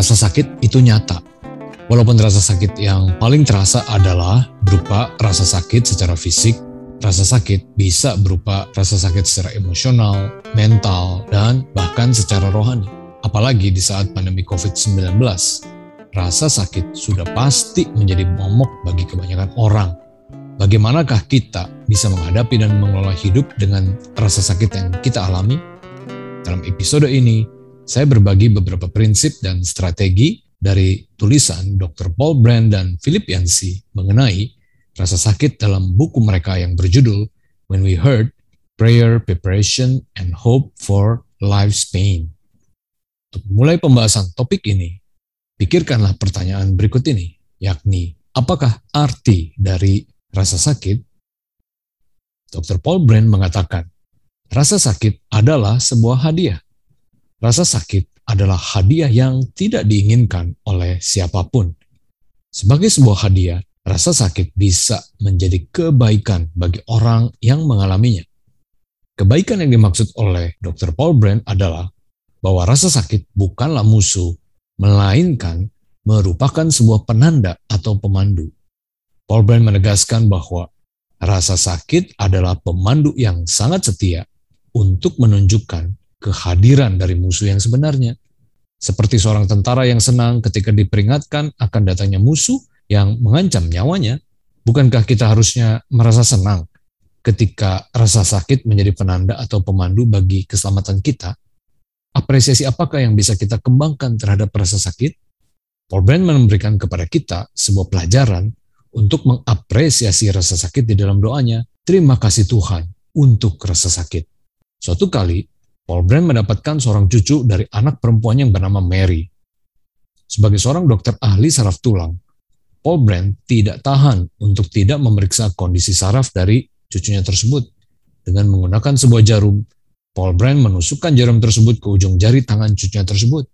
rasa sakit itu nyata. Walaupun rasa sakit yang paling terasa adalah berupa rasa sakit secara fisik, rasa sakit bisa berupa rasa sakit secara emosional, mental, dan bahkan secara rohani. Apalagi di saat pandemi COVID-19, rasa sakit sudah pasti menjadi momok bagi kebanyakan orang. Bagaimanakah kita bisa menghadapi dan mengelola hidup dengan rasa sakit yang kita alami? Dalam episode ini, saya berbagi beberapa prinsip dan strategi dari tulisan Dr. Paul Brand dan Philip Yancey mengenai rasa sakit dalam buku mereka yang berjudul When We Heard, Prayer, Preparation, and Hope for Life's Pain. Untuk mulai pembahasan topik ini, pikirkanlah pertanyaan berikut ini, yakni apakah arti dari rasa sakit? Dr. Paul Brand mengatakan, Rasa sakit adalah sebuah hadiah. Rasa sakit adalah hadiah yang tidak diinginkan oleh siapa pun. Sebagai sebuah hadiah, rasa sakit bisa menjadi kebaikan bagi orang yang mengalaminya. Kebaikan yang dimaksud oleh Dr. Paul Brand adalah bahwa rasa sakit bukanlah musuh, melainkan merupakan sebuah penanda atau pemandu. Paul Brand menegaskan bahwa rasa sakit adalah pemandu yang sangat setia untuk menunjukkan kehadiran dari musuh yang sebenarnya. Seperti seorang tentara yang senang ketika diperingatkan akan datangnya musuh yang mengancam nyawanya, bukankah kita harusnya merasa senang ketika rasa sakit menjadi penanda atau pemandu bagi keselamatan kita? Apresiasi apakah yang bisa kita kembangkan terhadap rasa sakit? Paul Brand memberikan kepada kita sebuah pelajaran untuk mengapresiasi rasa sakit di dalam doanya. Terima kasih Tuhan untuk rasa sakit. Suatu kali, Paul Brand mendapatkan seorang cucu dari anak perempuannya yang bernama Mary. Sebagai seorang dokter ahli saraf tulang, Paul Brand tidak tahan untuk tidak memeriksa kondisi saraf dari cucunya tersebut. Dengan menggunakan sebuah jarum, Paul Brand menusukkan jarum tersebut ke ujung jari tangan cucunya tersebut.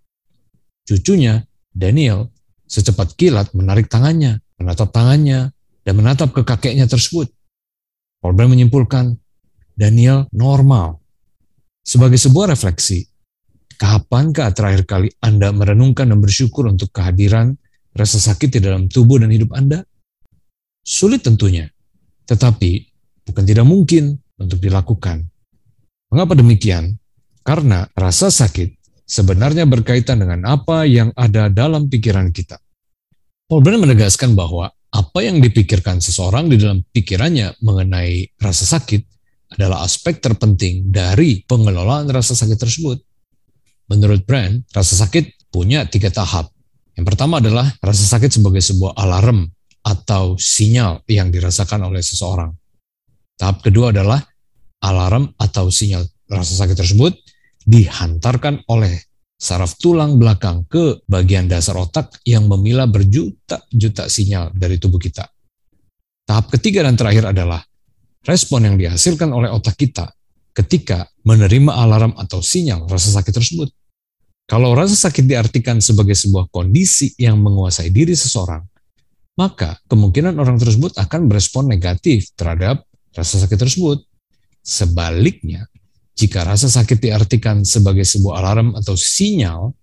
Cucunya, Daniel, secepat kilat menarik tangannya, menatap tangannya, dan menatap ke kakeknya tersebut. Paul Brand menyimpulkan, Daniel normal. Sebagai sebuah refleksi, kapankah terakhir kali Anda merenungkan dan bersyukur untuk kehadiran rasa sakit di dalam tubuh dan hidup Anda? Sulit tentunya, tetapi bukan tidak mungkin untuk dilakukan. Mengapa demikian? Karena rasa sakit sebenarnya berkaitan dengan apa yang ada dalam pikiran kita. Paul Brennan menegaskan bahwa apa yang dipikirkan seseorang di dalam pikirannya mengenai rasa sakit adalah aspek terpenting dari pengelolaan rasa sakit tersebut. Menurut Brand, rasa sakit punya tiga tahap. Yang pertama adalah rasa sakit sebagai sebuah alarm atau sinyal yang dirasakan oleh seseorang. Tahap kedua adalah alarm atau sinyal rasa sakit tersebut dihantarkan oleh saraf tulang belakang ke bagian dasar otak yang memilah berjuta-juta sinyal dari tubuh kita. Tahap ketiga dan terakhir adalah respon yang dihasilkan oleh otak kita ketika menerima alarm atau sinyal rasa sakit tersebut. Kalau rasa sakit diartikan sebagai sebuah kondisi yang menguasai diri seseorang, maka kemungkinan orang tersebut akan berespon negatif terhadap rasa sakit tersebut. Sebaliknya, jika rasa sakit diartikan sebagai sebuah alarm atau sinyal,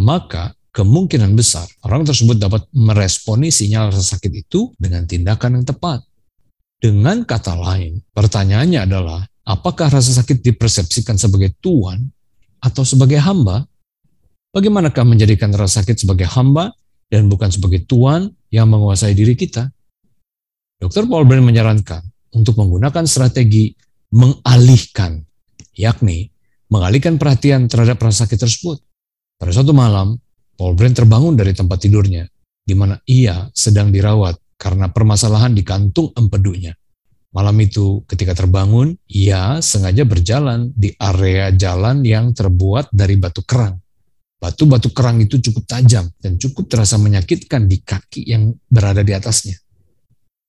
maka kemungkinan besar orang tersebut dapat meresponi sinyal rasa sakit itu dengan tindakan yang tepat. Dengan kata lain, pertanyaannya adalah, apakah rasa sakit dipersepsikan sebagai tuan atau sebagai hamba? Bagaimanakah menjadikan rasa sakit sebagai hamba dan bukan sebagai tuan yang menguasai diri kita? Dr. Paul Brand menyarankan untuk menggunakan strategi mengalihkan, yakni mengalihkan perhatian terhadap rasa sakit tersebut. Pada suatu malam, Paul Brand terbangun dari tempat tidurnya, di mana ia sedang dirawat karena permasalahan di kantung empedunya. Malam itu ketika terbangun, ia sengaja berjalan di area jalan yang terbuat dari batu kerang. Batu-batu kerang itu cukup tajam dan cukup terasa menyakitkan di kaki yang berada di atasnya.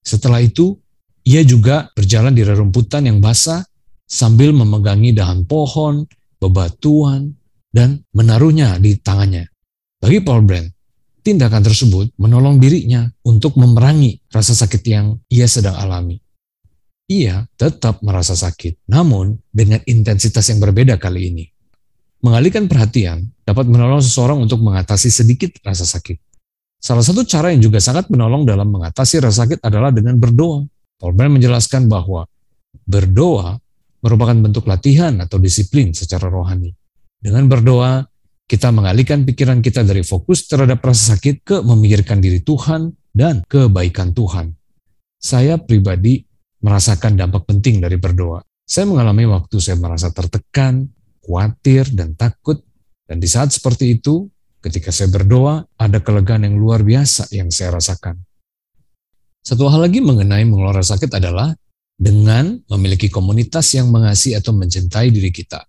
Setelah itu, ia juga berjalan di rerumputan yang basah sambil memegangi dahan pohon, bebatuan, dan menaruhnya di tangannya. Bagi Paul Brand, tindakan tersebut menolong dirinya untuk memerangi rasa sakit yang ia sedang alami. Ia tetap merasa sakit, namun dengan intensitas yang berbeda kali ini. mengalihkan perhatian dapat menolong seseorang untuk mengatasi sedikit rasa sakit. Salah satu cara yang juga sangat menolong dalam mengatasi rasa sakit adalah dengan berdoa. Paul menjelaskan bahwa berdoa merupakan bentuk latihan atau disiplin secara rohani. Dengan berdoa, kita mengalihkan pikiran kita dari fokus terhadap rasa sakit ke memikirkan diri Tuhan dan kebaikan Tuhan. Saya pribadi merasakan dampak penting dari berdoa. Saya mengalami waktu saya merasa tertekan, khawatir, dan takut. Dan di saat seperti itu, ketika saya berdoa, ada kelegaan yang luar biasa yang saya rasakan. Satu hal lagi mengenai mengelola sakit adalah dengan memiliki komunitas yang mengasihi atau mencintai diri kita.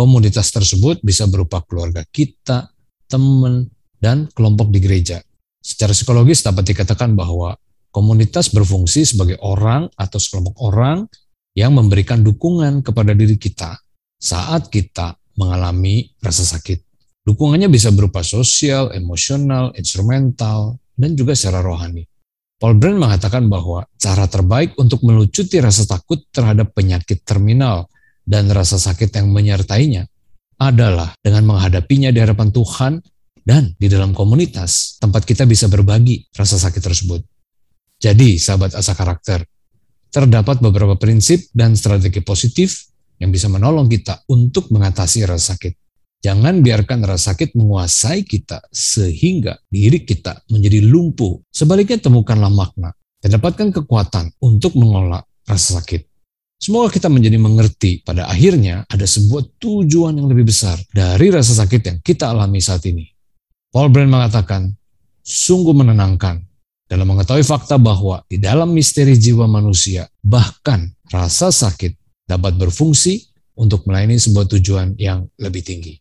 Komunitas tersebut bisa berupa keluarga kita, teman, dan kelompok di gereja. Secara psikologis dapat dikatakan bahwa komunitas berfungsi sebagai orang atau sekelompok orang yang memberikan dukungan kepada diri kita saat kita mengalami rasa sakit. Dukungannya bisa berupa sosial, emosional, instrumental, dan juga secara rohani. Paul Brand mengatakan bahwa cara terbaik untuk melucuti rasa takut terhadap penyakit terminal dan rasa sakit yang menyertainya adalah dengan menghadapinya di hadapan Tuhan dan di dalam komunitas tempat kita bisa berbagi rasa sakit tersebut. Jadi, sahabat asa karakter, terdapat beberapa prinsip dan strategi positif yang bisa menolong kita untuk mengatasi rasa sakit. Jangan biarkan rasa sakit menguasai kita sehingga diri kita menjadi lumpuh. Sebaliknya temukanlah makna dan dapatkan kekuatan untuk mengolah rasa sakit. Semoga kita menjadi mengerti pada akhirnya ada sebuah tujuan yang lebih besar dari rasa sakit yang kita alami saat ini. Paul Brand mengatakan, sungguh menenangkan dalam mengetahui fakta bahwa di dalam misteri jiwa manusia, bahkan rasa sakit dapat berfungsi untuk melayani sebuah tujuan yang lebih tinggi.